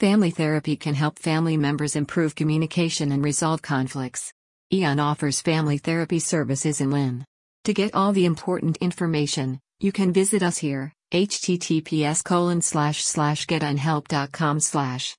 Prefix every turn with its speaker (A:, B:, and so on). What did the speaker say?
A: Family therapy can help family members improve communication and resolve conflicts. AEON offers family therapy services in Lynn. To get all the important information, you can visit us here, https colon slash slash getaeonhelp.com slash.